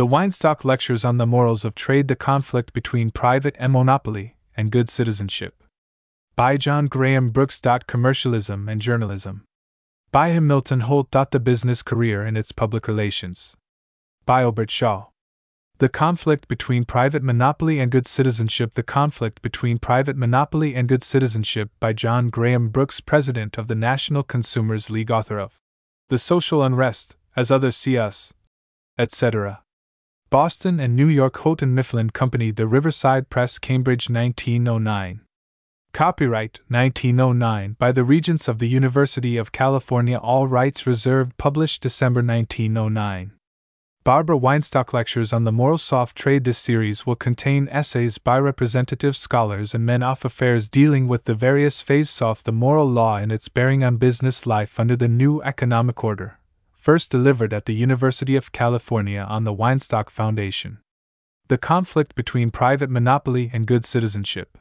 The Weinstock Lectures on the Morals of Trade The Conflict Between Private and Monopoly and Good Citizenship. By John Graham Brooks. Commercialism and Journalism. By Hamilton Holt. The Business Career and Its Public Relations. By Albert Shaw. The Conflict Between Private Monopoly and Good Citizenship The Conflict Between Private Monopoly and Good Citizenship by John Graham Brooks, President of the National Consumers League, author of The Social Unrest, As Others See Us, etc. Boston and New York Houghton Mifflin Company The Riverside Press Cambridge 1909 Copyright 1909 by the Regents of the University of California All rights reserved published December 1909 Barbara Weinstock Lectures on the Morals of Trade This series will contain essays by representative scholars and men of affairs dealing with the various phases of the moral law and its bearing on business life under the new economic order first delivered at the University of California on the Weinstock Foundation. The conflict between private monopoly and good citizenship.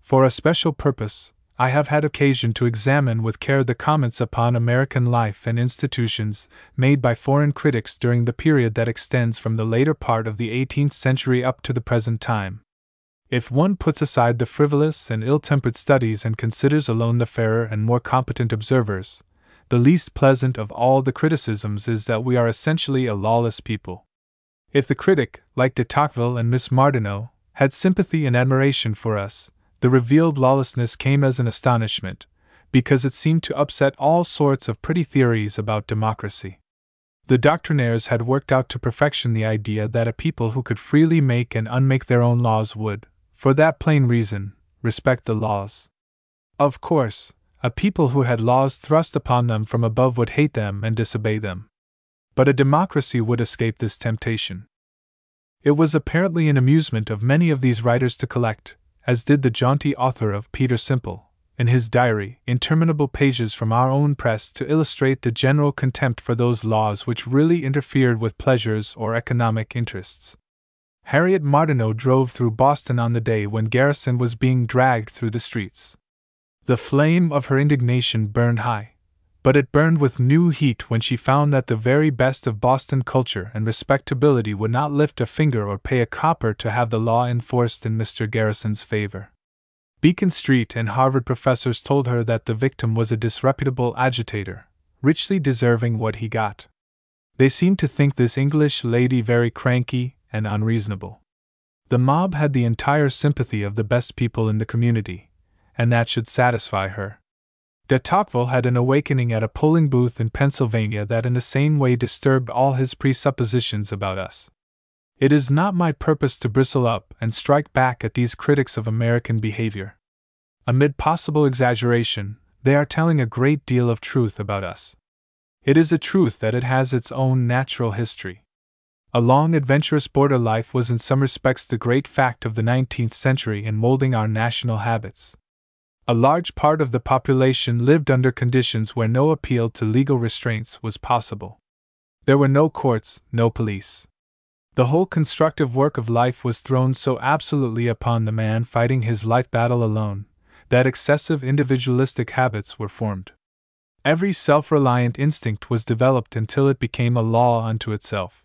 For a special purpose, I have had occasion to examine with care the comments upon American life and institutions made by foreign critics during the period that extends from the later part of the 18th century up to the present time. If one puts aside the frivolous and ill tempered studies and considers alone the fairer and more competent observers, the least pleasant of all the criticisms is that we are essentially a lawless people. If the critic, like de Tocqueville and Miss Martineau, had sympathy and admiration for us, the revealed lawlessness came as an astonishment, because it seemed to upset all sorts of pretty theories about democracy. The doctrinaires had worked out to perfection the idea that a people who could freely make and unmake their own laws would, for that plain reason, respect the laws. Of course, a people who had laws thrust upon them from above would hate them and disobey them. But a democracy would escape this temptation. It was apparently an amusement of many of these writers to collect, as did the jaunty author of Peter Simple, in his diary, interminable pages from our own press to illustrate the general contempt for those laws which really interfered with pleasures or economic interests. Harriet Martineau drove through Boston on the day when Garrison was being dragged through the streets. The flame of her indignation burned high, but it burned with new heat when she found that the very best of Boston culture and respectability would not lift a finger or pay a copper to have the law enforced in Mr. Garrison's favor. Beacon Street and Harvard professors told her that the victim was a disreputable agitator, richly deserving what he got. They seemed to think this English lady very cranky and unreasonable. The mob had the entire sympathy of the best people in the community, and that should satisfy her. De Tocqueville had an awakening at a polling booth in Pennsylvania that in the same way disturbed all his presuppositions about us. It is not my purpose to bristle up and strike back at these critics of American behavior. Amid possible exaggeration, they are telling a great deal of truth about us. It is a truth that it has its own natural history. A long, adventurous border life was in some respects the great fact of the 19th century in molding our national habits. A large part of the population lived under conditions where no appeal to legal restraints was possible. There were no courts, no police. The whole constructive work of life was thrown so absolutely upon the man fighting his life battle alone that excessive individualistic habits were formed. Every self reliant instinct was developed until it became a law unto itself.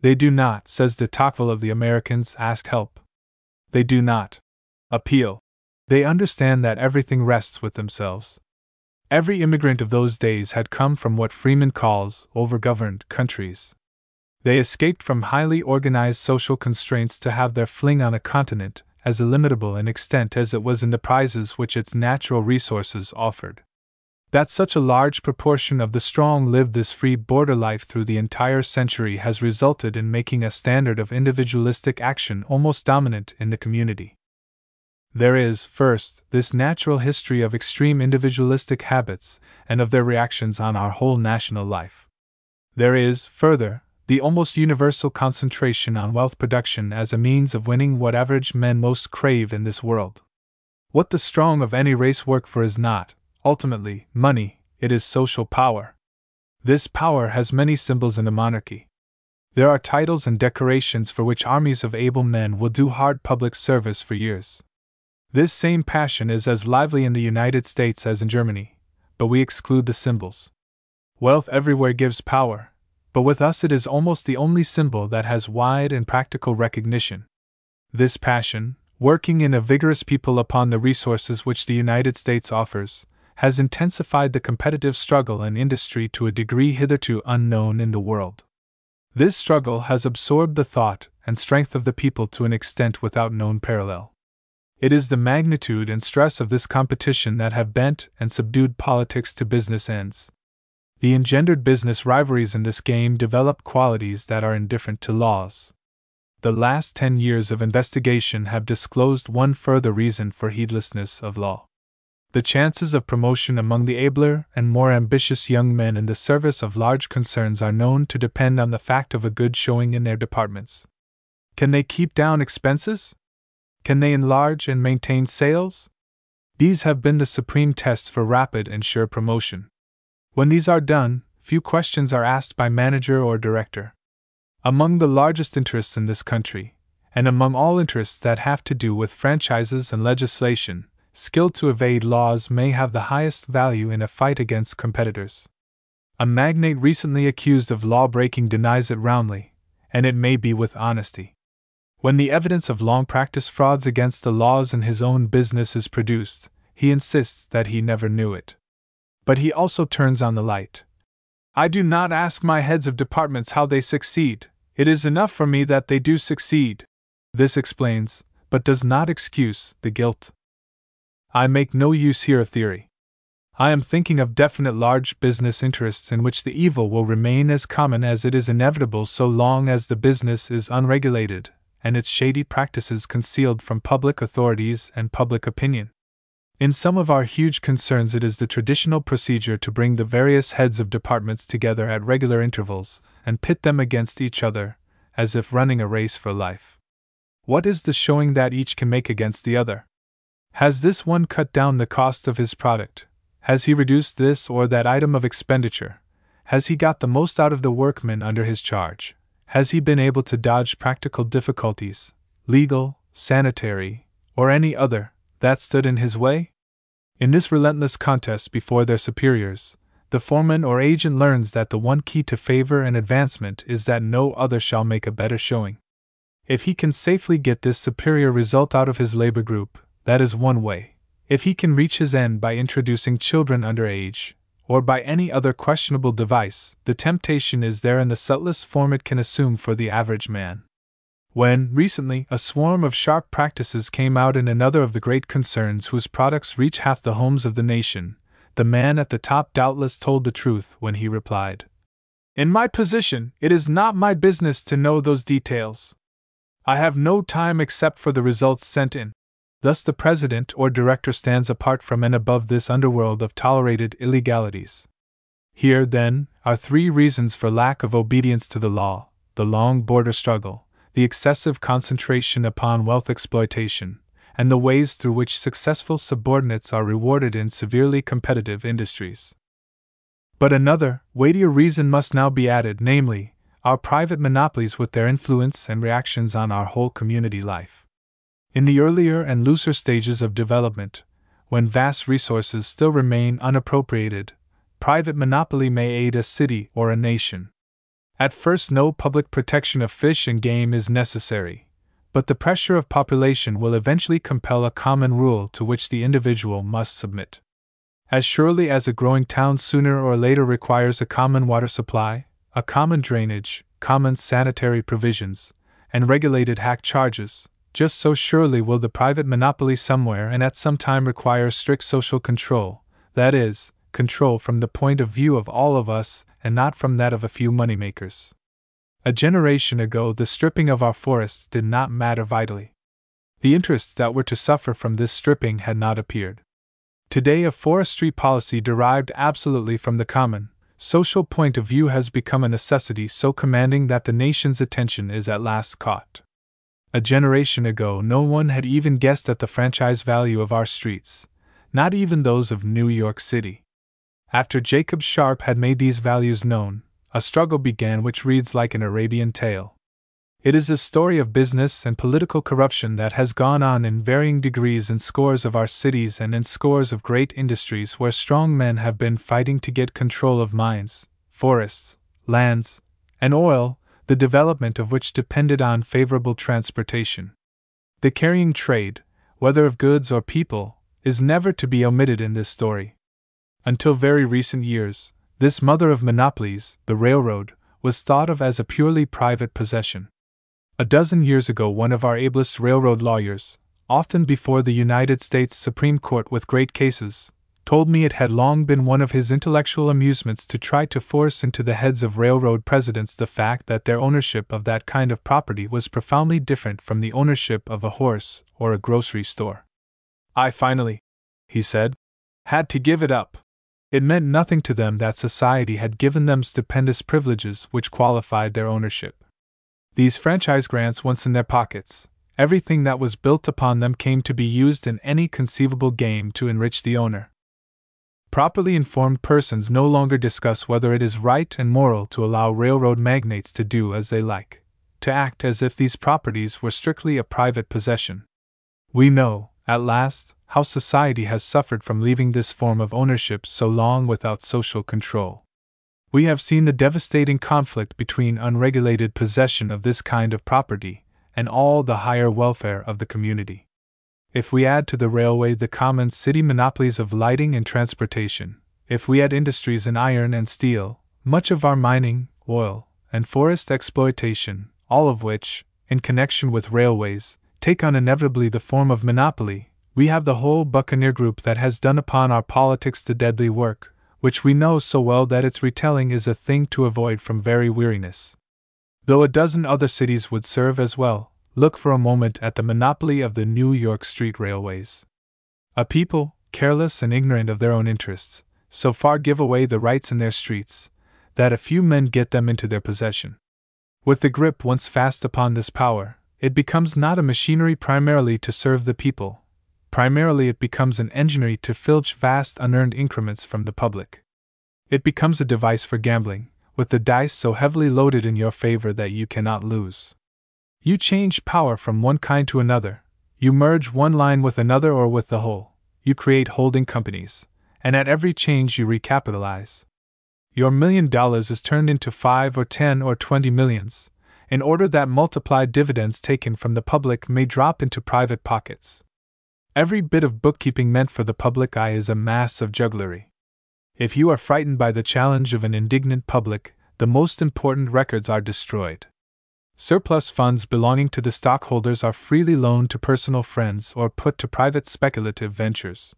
They do not, says de Tocqueville of the Americans, ask help. They do not appeal. They understand that everything rests with themselves. Every immigrant of those days had come from what Freeman calls overgoverned countries. They escaped from highly organized social constraints to have their fling on a continent as illimitable in extent as it was in the prizes which its natural resources offered. That such a large proportion of the strong lived this free border life through the entire century has resulted in making a standard of individualistic action almost dominant in the community. There is, first, this natural history of extreme individualistic habits and of their reactions on our whole national life. There is, further, the almost universal concentration on wealth production as a means of winning what average men most crave in this world. What the strong of any race work for is not, ultimately, money, it is social power. This power has many symbols in a monarchy. There are titles and decorations for which armies of able men will do hard public service for years. This same passion is as lively in the United States as in Germany, but we exclude the symbols. Wealth everywhere gives power, but with us it is almost the only symbol that has wide and practical recognition. This passion, working in a vigorous people upon the resources which the United States offers, has intensified the competitive struggle in industry to a degree hitherto unknown in the world. This struggle has absorbed the thought and strength of the people to an extent without known parallel. It is the magnitude and stress of this competition that have bent and subdued politics to business ends. The engendered business rivalries in this game develop qualities that are indifferent to laws the last ten years of investigation have disclosed one further reason for heedlessness of law. The chances of promotion among the abler and more ambitious young men in the service of large concerns are known to depend on the fact of a good showing in their departments. Can they keep down expenses? Can they enlarge and maintain sales? These have been the supreme tests for rapid and sure promotion. When these are done, few questions are asked by manager or director. Among the largest interests in this country, and among all interests that have to do with franchises and legislation, skill to evade laws may have the highest value in a fight against competitors. A magnate recently accused of law breaking denies it roundly, and it may be with honesty. When the evidence of long practice frauds against the laws in his own business is produced, he insists that he never knew it. But he also turns on the light. I do not ask my heads of departments how they succeed, it is enough for me that they do succeed. This explains, but does not excuse, the guilt. I make no use here of theory. I am thinking of definite large business interests in which the evil will remain as common as it is inevitable so long as the business is unregulated and its shady practices concealed from public authorities and public opinion. In some of our huge concerns, it is the traditional procedure to bring the various heads of departments together at regular intervals and pit them against each other, as if running a race for life. What is the showing that each can make against the other? Has this one cut down the cost of his product? Has he reduced this or that item of expenditure? Has he got the most out of the workmen under his charge? Has he been able to dodge practical difficulties, legal, sanitary, or any other, that stood in his way? In this relentless contest before their superiors, the foreman or agent learns that the one key to favor and advancement is that no other shall make a better showing. If he can safely get this superior result out of his labor group, that is one way. If he can reach his end by introducing children under age, or by any other questionable device, the temptation is there in the subtlest form it can assume for the average man. When, recently, a swarm of sharp practices came out in another of the great concerns whose products reach half the homes of the nation, the man at the top doubtless told the truth when he replied. In my position, it is not my business to know those details. I have no time except for the results sent in. Thus, the president or director stands apart from and above this underworld of tolerated illegalities. Here, then, are three reasons for lack of obedience to the law the long border struggle, the excessive concentration upon wealth exploitation, and the ways through which successful subordinates are rewarded in severely competitive industries. But another, weightier reason must now be added namely, our private monopolies with their influence and reactions on our whole community life. In the earlier and looser stages of development, when vast resources still remain unappropriated, private monopoly may aid a city or a nation. At first, no public protection of fish and game is necessary, but the pressure of population will eventually compel a common rule to which the individual must submit. As surely as a growing town sooner or later requires a common water supply, a common drainage, common sanitary provisions, and regulated hack charges, just so surely will the private monopoly somewhere and at some time require strict social control, that is, control from the point of view of all of us and not from that of a few moneymakers. A generation ago, the stripping of our forests did not matter vitally. The interests that were to suffer from this stripping had not appeared. Today, a forestry policy derived absolutely from the common, social point of view has become a necessity so commanding that the nation's attention is at last caught. A generation ago, no one had even guessed at the franchise value of our streets, not even those of New York City. After Jacob Sharp had made these values known, a struggle began which reads like an Arabian tale. It is a story of business and political corruption that has gone on in varying degrees in scores of our cities and in scores of great industries where strong men have been fighting to get control of mines, forests, lands, and oil, the development of which depended on favorable transportation. The carrying trade, whether of goods or people, is never to be omitted in this story. Until very recent years, this mother of monopolies, the railroad, was thought of as a purely private possession. A dozen years ago, one of our ablest railroad lawyers, often before the United States Supreme Court with great cases, told me it had long been one of his intellectual amusements to try to force into the heads of railroad presidents the fact that their ownership of that kind of property was profoundly different from the ownership of a horse or a grocery store. I finally, he said, had to give it up. It meant nothing to them that society had given them stupendous privileges which qualified their ownership. These franchise grants once in their pockets, everything that was built upon them came to be used in any conceivable game to enrich the owner. Properly informed persons no longer discuss whether it is right and moral to allow railroad magnates to do as they like, to act as if these properties were strictly a private possession. We know, at last, how society has suffered from leaving this form of ownership so long without social control. We have seen the devastating conflict between unregulated possession of this kind of property and all the higher welfare of the community. If we add to the railway the common city monopolies of lighting and transportation, if we add industries in iron and steel, much of our mining, oil, and forest exploitation, all of which, in connection with railways, take on inevitably the form of monopoly, we have the whole buccaneer group that has done upon our politics the deadly work, which we know so well that its retelling is a thing to avoid from very weariness. Though a dozen other cities would serve as well, look for a moment at the monopoly of the New York street railways. A people, careless and ignorant of their own interests, so far give away the rights in their streets, that a few men get them into their possession. With the grip once fast upon this power, it becomes not a machinery primarily to serve the people, primarily it becomes an enginery to filch vast unearned increments from the public. It becomes a device for gambling, with the dice so heavily loaded in your favor that you cannot lose. You change power from one kind to another, you merge one line with another or with the whole, you create holding companies, and at every change you recapitalize. Your million dollars is turned into five or ten or twenty millions, in order that multiplied dividends taken from the public may drop into private pockets. Every bit of bookkeeping meant for the public eye is a mass of jugglery. If you are frightened by the challenge of an indignant public, the most important records are destroyed. Surplus funds belonging to the stockholders are freely loaned to personal friends or put to private speculative ventures.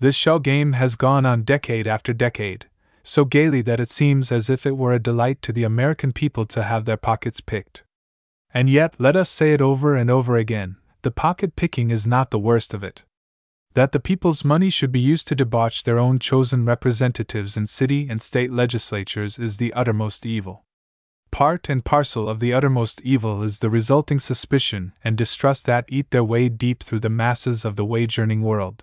This shell game has gone on decade after decade, so gaily that it seems as if it were a delight to the American people to have their pockets picked. And yet, let us say it over and over again the pocket picking is not the worst of it. That the people's money should be used to debauch their own chosen representatives in city and state legislatures is the uttermost evil. Part and parcel of the uttermost evil is the resulting suspicion and distrust that eat their way deep through the masses of the wage earning world.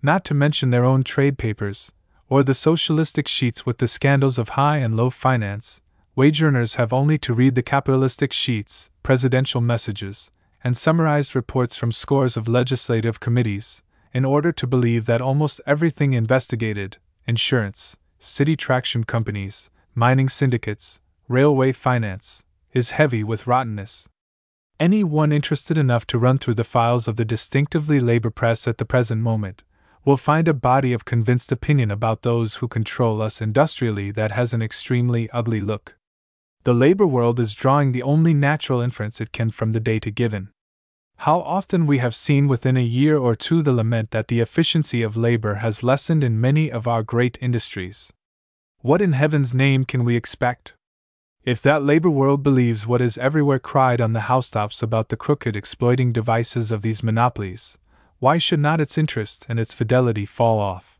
Not to mention their own trade papers, or the socialistic sheets with the scandals of high and low finance, wage earners have only to read the capitalistic sheets, presidential messages, and summarized reports from scores of legislative committees, in order to believe that almost everything investigated insurance, city traction companies, mining syndicates, railway finance is heavy with rottenness. Any one interested enough to run through the files of the distinctively labor press at the present moment will find a body of convinced opinion about those who control us industrially that has an extremely ugly look. The labor world is drawing the only natural inference it can from the data given. How often we have seen within a year or two the lament that the efficiency of labor has lessened in many of our great industries. What in heaven's name can we expect? If that labor world believes what is everywhere cried on the housetops about the crooked exploiting devices of these monopolies, why should not its interest and its fidelity fall off?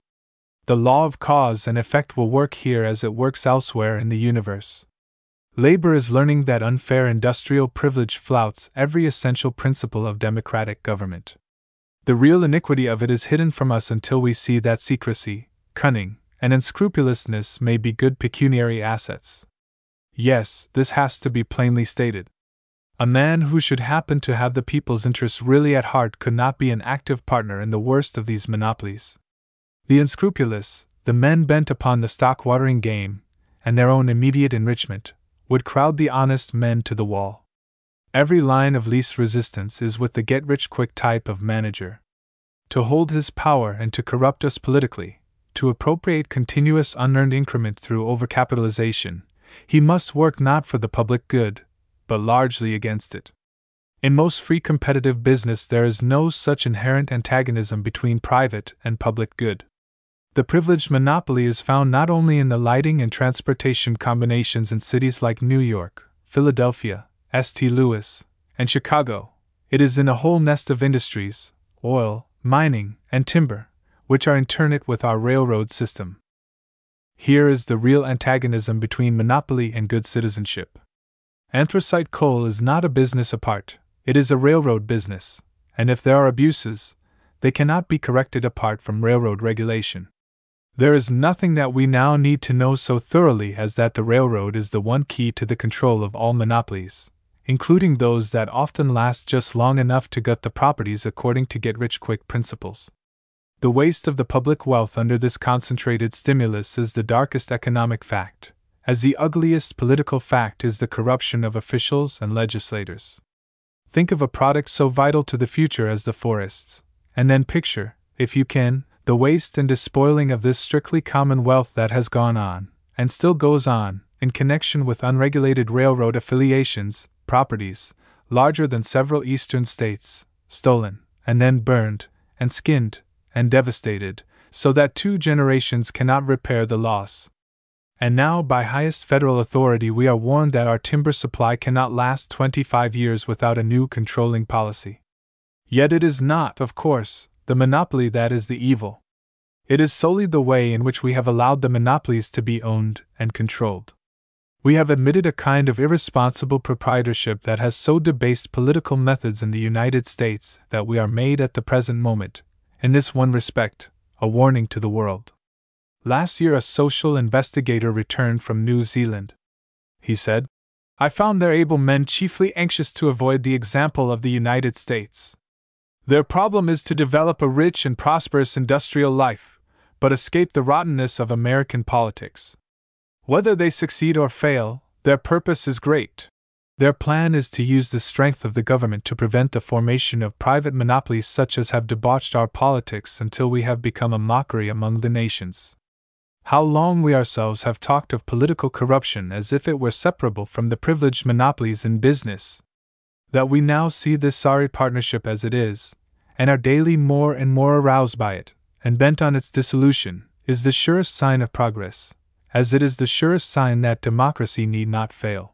The law of cause and effect will work here as it works elsewhere in the universe. Labor is learning that unfair industrial privilege flouts every essential principle of democratic government. The real iniquity of it is hidden from us until we see that secrecy, cunning, and unscrupulousness may be good pecuniary assets. Yes, this has to be plainly stated. A man who should happen to have the people's interests really at heart could not be an active partner in the worst of these monopolies. The unscrupulous, the men bent upon the stock watering game, and their own immediate enrichment, would crowd the honest men to the wall. Every line of least resistance is with the get rich quick type of manager. To hold his power and to corrupt us politically, to appropriate continuous unearned increment through overcapitalization, he must work not for the public good, but largely against it. In most free competitive business, there is no such inherent antagonism between private and public good. The privileged monopoly is found not only in the lighting and transportation combinations in cities like New York, Philadelphia, St. Louis, and Chicago, it is in a whole nest of industries oil, mining, and timber which are in with our railroad system. Here is the real antagonism between monopoly and good citizenship. Anthracite coal is not a business apart, it is a railroad business, and if there are abuses, they cannot be corrected apart from railroad regulation. There is nothing that we now need to know so thoroughly as that the railroad is the one key to the control of all monopolies, including those that often last just long enough to gut the properties according to get rich quick principles. The waste of the public wealth under this concentrated stimulus is the darkest economic fact as the ugliest political fact is the corruption of officials and legislators. Think of a product so vital to the future as the forests, and then picture, if you can, the waste and despoiling of this strictly common wealth that has gone on, and still goes on, in connection with unregulated railroad affiliations, properties, larger than several eastern states, stolen, and then burned, and skinned, and devastated, so that two generations cannot repair the loss, and now, by highest federal authority, we are warned that our timber supply cannot last 25 years without a new controlling policy. Yet it is not, of course, the monopoly that is the evil. It is solely the way in which we have allowed the monopolies to be owned and controlled. We have admitted a kind of irresponsible proprietorship that has so debased political methods in the United States that we are made at the present moment, in this one respect, a warning to the world. Last year, a social investigator returned from New Zealand. He said, I found their able men chiefly anxious to avoid the example of the United States. Their problem is to develop a rich and prosperous industrial life, but escape the rottenness of American politics. Whether they succeed or fail, their purpose is great. Their plan is to use the strength of the government to prevent the formation of private monopolies such as have debauched our politics until we have become a mockery among the nations. How long we ourselves have talked of political corruption as if it were separable from the privileged monopolies in business. That we now see this sorry partnership as it is, and are daily more and more aroused by it, and bent on its dissolution, is the surest sign of progress, as it is the surest sign that democracy need not fail.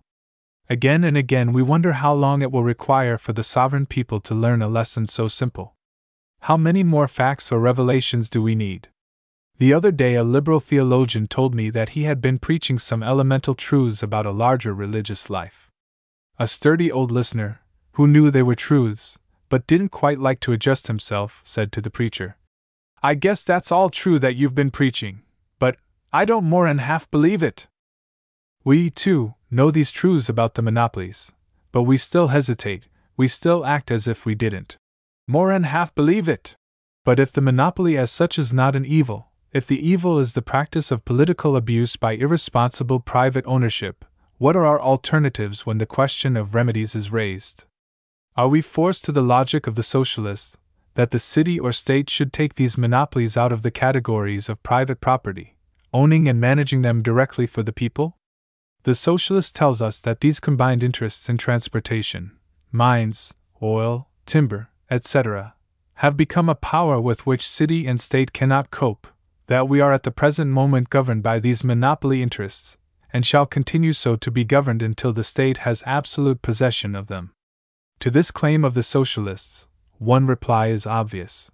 Again and again we wonder how long it will require for the sovereign people to learn a lesson so simple. How many more facts or revelations do we need? The other day, a liberal theologian told me that he had been preaching some elemental truths about a larger religious life. A sturdy old listener, who knew they were truths, but didn't quite like to adjust himself, said to the preacher, I guess that's all true that you've been preaching, but I don't more'n half believe it. We, too, know these truths about the monopolies, but we still hesitate, we still act as if we didn't. More'n half believe it. But if the monopoly as such is not an evil, if the evil is the practice of political abuse by irresponsible private ownership, what are our alternatives when the question of remedies is raised? Are we forced to the logic of the socialists that the city or state should take these monopolies out of the categories of private property, owning and managing them directly for the people? The socialist tells us that these combined interests in transportation, mines, oil, timber, etc., have become a power with which city and state cannot cope, that we are at the present moment governed by these monopoly interests, and shall continue so to be governed until the state has absolute possession of them. To this claim of the socialists, one reply is obvious.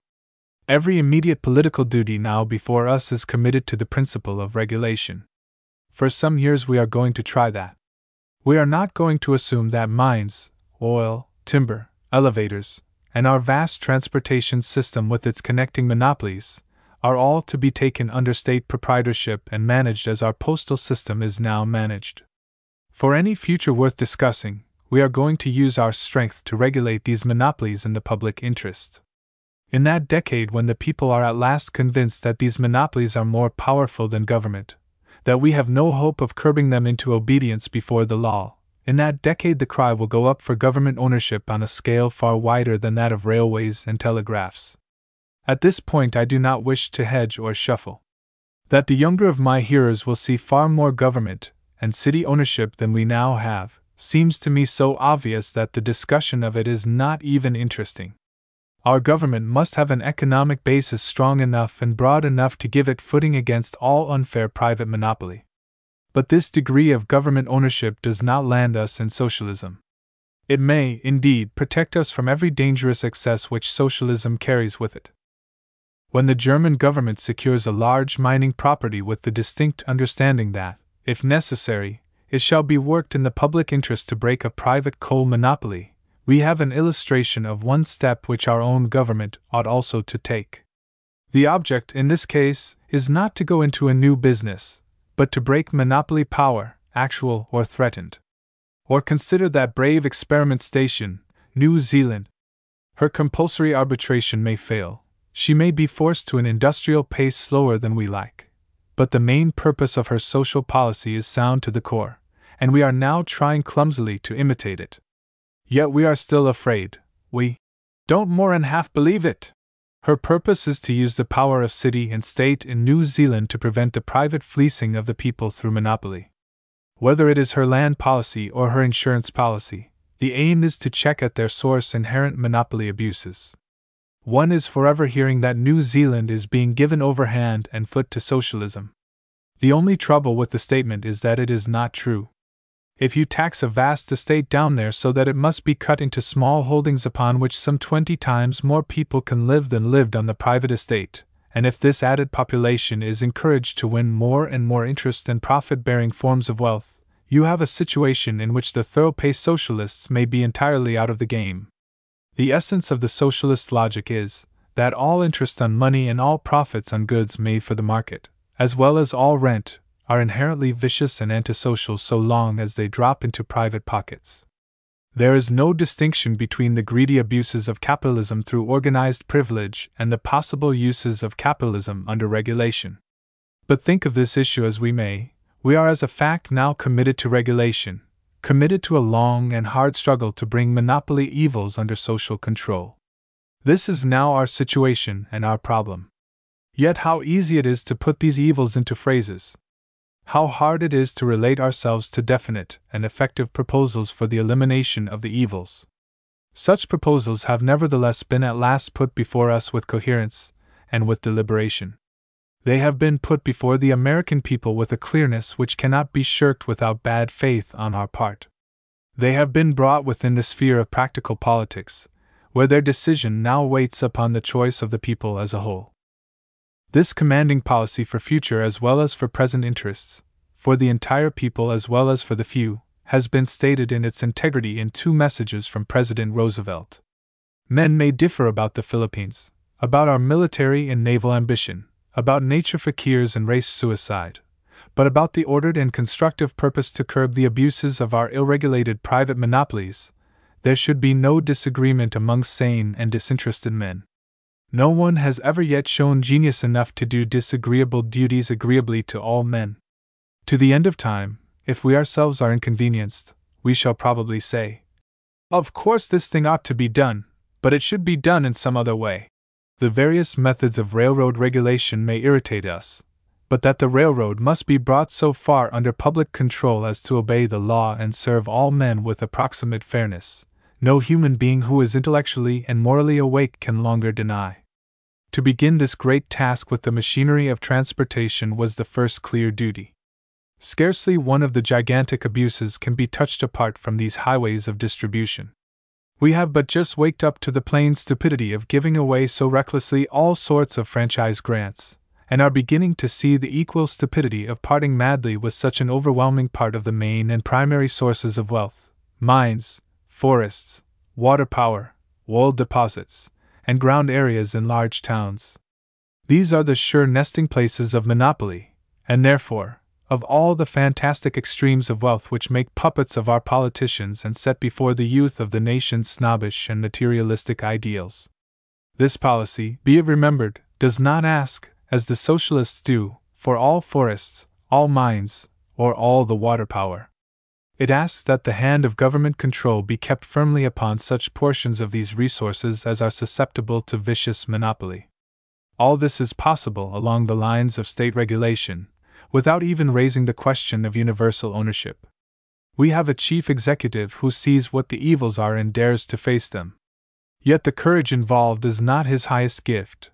Every immediate political duty now before us is committed to the principle of regulation. For some years we are going to try that. We are not going to assume that mines, oil, timber, elevators, and our vast transportation system with its connecting monopolies are all to be taken under state proprietorship and managed as our postal system is now managed. For any future worth discussing, we are going to use our strength to regulate these monopolies in the public interest. In that decade when the people are at last convinced that these monopolies are more powerful than government, that we have no hope of curbing them into obedience before the law. In that decade, the cry will go up for government ownership on a scale far wider than that of railways and telegraphs. At this point, I do not wish to hedge or shuffle. That the younger of my hearers will see far more government and city ownership than we now have seems to me so obvious that the discussion of it is not even interesting. Our government must have an economic basis strong enough and broad enough to give it footing against all unfair private monopoly. But this degree of government ownership does not land us in socialism. It may, indeed, protect us from every dangerous excess which socialism carries with it. When the German government secures a large mining property with the distinct understanding that, if necessary, it shall be worked in the public interest to break a private coal monopoly, we have an illustration of one step which our own government ought also to take. The object, in this case, is not to go into a new business, but to break monopoly power, actual or threatened. Or consider that brave experiment station, New Zealand. Her compulsory arbitration may fail, she may be forced to an industrial pace slower than we like. But the main purpose of her social policy is sound to the core, and we are now trying clumsily to imitate it. Yet we are still afraid, we don't more than half believe it. Her purpose is to use the power of city and state in New Zealand to prevent the private fleecing of the people through monopoly. Whether it is her land policy or her insurance policy, the aim is to check at their source inherent monopoly abuses one is forever hearing that New Zealand is being given overhand and foot to socialism. The only trouble with the statement is that it is not true. If you tax a vast estate down there so that it must be cut into small holdings upon which some 20 times more people can live than lived on the private estate, and if this added population is encouraged to win more and more interest and profit bearing forms of wealth, you have a situation in which the thorough pay socialists may be entirely out of the game. The essence of the socialist logic is that all interest on money and all profits on goods made for the market, as well as all rent, are inherently vicious and antisocial so long as they drop into private pockets. There is no distinction between the greedy abuses of capitalism through organized privilege and the possible uses of capitalism under regulation. But think of this issue as we may, we are as a fact now committed to regulation, committed to a long and hard struggle to bring monopoly evils under social control. This is now our situation and our problem. Yet, how easy it is to put these evils into phrases. How hard it is to relate ourselves to definite and effective proposals for the elimination of the evils. Such proposals have nevertheless been at last put before us with coherence and with deliberation. They have been put before the American people with a clearness which cannot be shirked without bad faith on our part. They have been brought within the sphere of practical politics, where their decision now waits upon the choice of the people as a whole. This commanding policy for future as well as for present interests, for the entire people as well as for the few, has been stated in its integrity in two messages from President Roosevelt. Men may differ about the Philippines, about our military and naval ambition, about nature fakirs and race suicide, but about the ordered and constructive purpose to curb the abuses of our ill regulated private monopolies, there should be no disagreement among sane and disinterested men. No one has ever yet shown genius enough to do disagreeable duties agreeably to all men. To the end of time, if we ourselves are inconvenienced, we shall probably say, Of course, this thing ought to be done, but it should be done in some other way. The various methods of railroad regulation may irritate us, but that the railroad must be brought so far under public control as to obey the law and serve all men with approximate fairness, no human being who is intellectually and morally awake can longer deny. To begin this great task with the machinery of transportation was the first clear duty. Scarcely one of the gigantic abuses can be touched apart from these highways of distribution. We have but just waked up to the plain stupidity of giving away so recklessly all sorts of franchise grants, and are beginning to see the equal stupidity of parting madly with such an overwhelming part of the main and primary sources of wealth mines, forests, water power, oil deposits, and ground areas in large towns. These are the sure nesting places of monopoly, and therefore, of all the fantastic extremes of wealth which make puppets of our politicians and set before the youth of the nation snobbish and materialistic ideals. This policy, be it remembered, does not ask, as the socialists do, for all forests, all mines, or all the water power. It asks that the hand of government control be kept firmly upon such portions of these resources as are susceptible to vicious monopoly. All this is possible along the lines of state regulation, without even raising the question of universal ownership. We have a chief executive who sees what the evils are and dares to face them. Yet the courage involved is not his highest gift,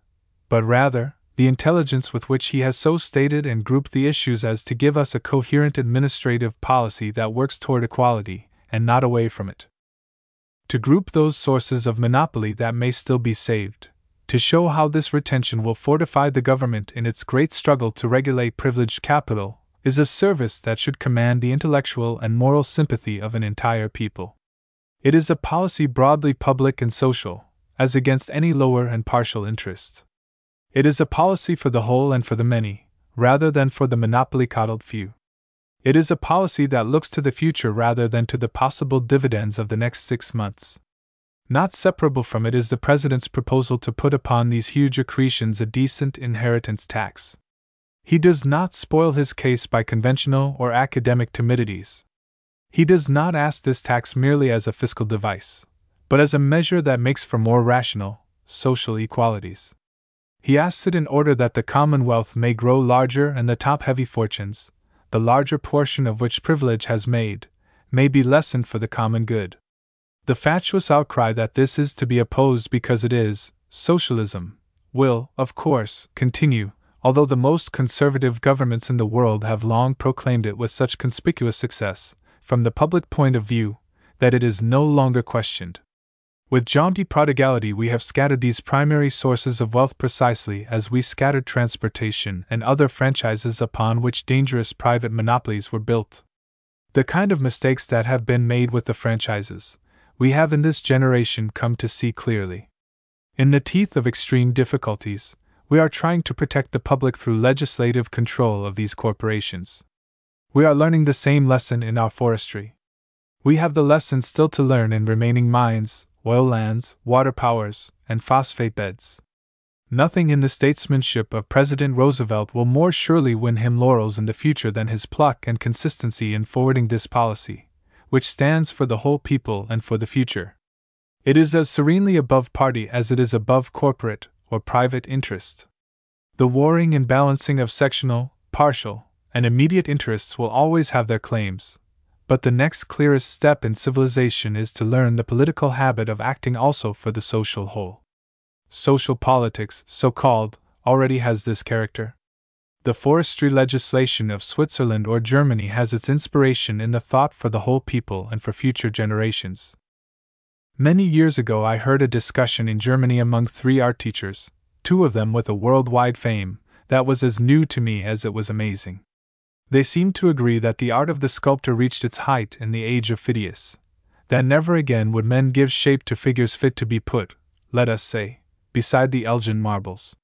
but rather, the intelligence with which he has so stated and grouped the issues as to give us a coherent administrative policy that works toward equality, and not away from it. To group those sources of monopoly that may still be saved, to show how this retention will fortify the government in its great struggle to regulate privileged capital, is a service that should command the intellectual and moral sympathy of an entire people. It is a policy broadly public and social, as against any lower and partial interest. It is a policy for the whole and for the many, rather than for the monopoly coddled few. It is a policy that looks to the future rather than to the possible dividends of the next six months. Not separable from it is the President's proposal to put upon these huge accretions a decent inheritance tax. He does not spoil his case by conventional or academic timidities. He does not ask this tax merely as a fiscal device, but as a measure that makes for more rational, social equalities. He asks it in order that the Commonwealth may grow larger and the top heavy fortunes, the larger portion of which privilege has made, may be lessened for the common good. The fatuous outcry that this is to be opposed because it is socialism will, of course, continue, although the most conservative governments in the world have long proclaimed it with such conspicuous success, from the public point of view, that it is no longer questioned. With jaunty prodigality, we have scattered these primary sources of wealth precisely as we scattered transportation and other franchises upon which dangerous private monopolies were built. The kind of mistakes that have been made with the franchises, we have in this generation come to see clearly. In the teeth of extreme difficulties, we are trying to protect the public through legislative control of these corporations. We are learning the same lesson in our forestry. We have the lesson still to learn in remaining mines, oil lands, water powers, and phosphate beds. Nothing in the statesmanship of President Roosevelt will more surely win him laurels in the future than his pluck and consistency in forwarding this policy, which stands for the whole people and for the future. It is as serenely above party as it is above corporate or private interest. The warring and balancing of sectional, partial, and immediate interests will always have their claims, but the next clearest step in civilization is to learn the political habit of acting also for the social whole. Social politics, so called, already has this character. The forestry legislation of Switzerland or Germany has its inspiration in the thought for the whole people and for future generations. Many years ago, I heard a discussion in Germany among three art teachers, two of them with a worldwide fame, that was as new to me as it was amazing. They seemed to agree that the art of the sculptor reached its height in the age of Phidias, that never again would men give shape to figures fit to be put, let us say, beside the Elgin marbles.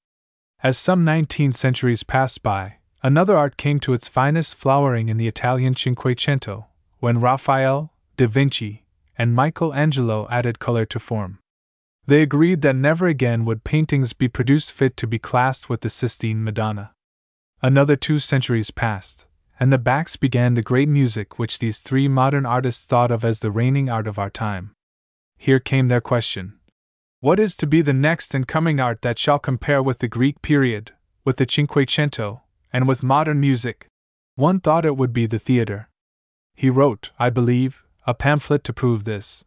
As some nineteen centuries passed by, another art came to its finest flowering in the Italian Cinquecento, when Raphael, Da Vinci, and Michelangelo added color to form. They agreed that never again would paintings be produced fit to be classed with the Sistine Madonna. Another two centuries passed, and the Bachs began the great music which these three modern artists thought of as the reigning art of our time. Here came their question What is to be the next and coming art that shall compare with the Greek period, with the Cinquecento, and with modern music? One thought it would be the theater. He wrote, I believe, a pamphlet to prove this.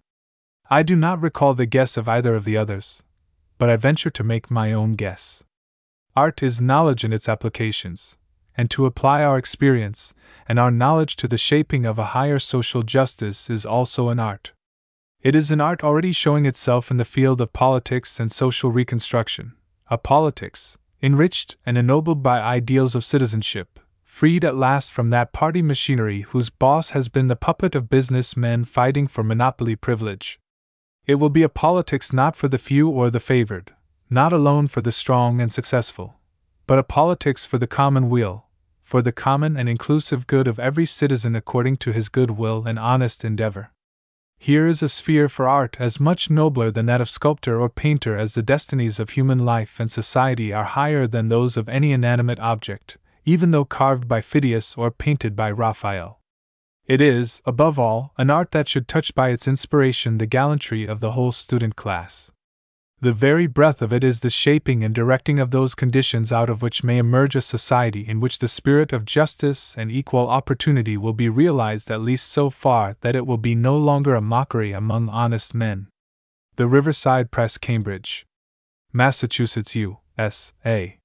I do not recall the guess of either of the others, but I venture to make my own guess. Art is knowledge in its applications and to apply our experience and our knowledge to the shaping of a higher social justice is also an art. It is an art already showing itself in the field of politics and social reconstruction, a politics, enriched and ennobled by ideals of citizenship, freed at last from that party machinery whose boss has been the puppet of business men fighting for monopoly privilege. It will be a politics not for the few or the favored, not alone for the strong and successful, but a politics for the common weal, for the common and inclusive good of every citizen according to his good will and honest endeavor. Here is a sphere for art as much nobler than that of sculptor or painter as the destinies of human life and society are higher than those of any inanimate object, even though carved by Phidias or painted by Raphael. It is, above all, an art that should touch by its inspiration the gallantry of the whole student class. The very breath of it is the shaping and directing of those conditions out of which may emerge a society in which the spirit of justice and equal opportunity will be realized at least so far that it will be no longer a mockery among honest men. The Riverside Press, Cambridge. Massachusetts U. S. A.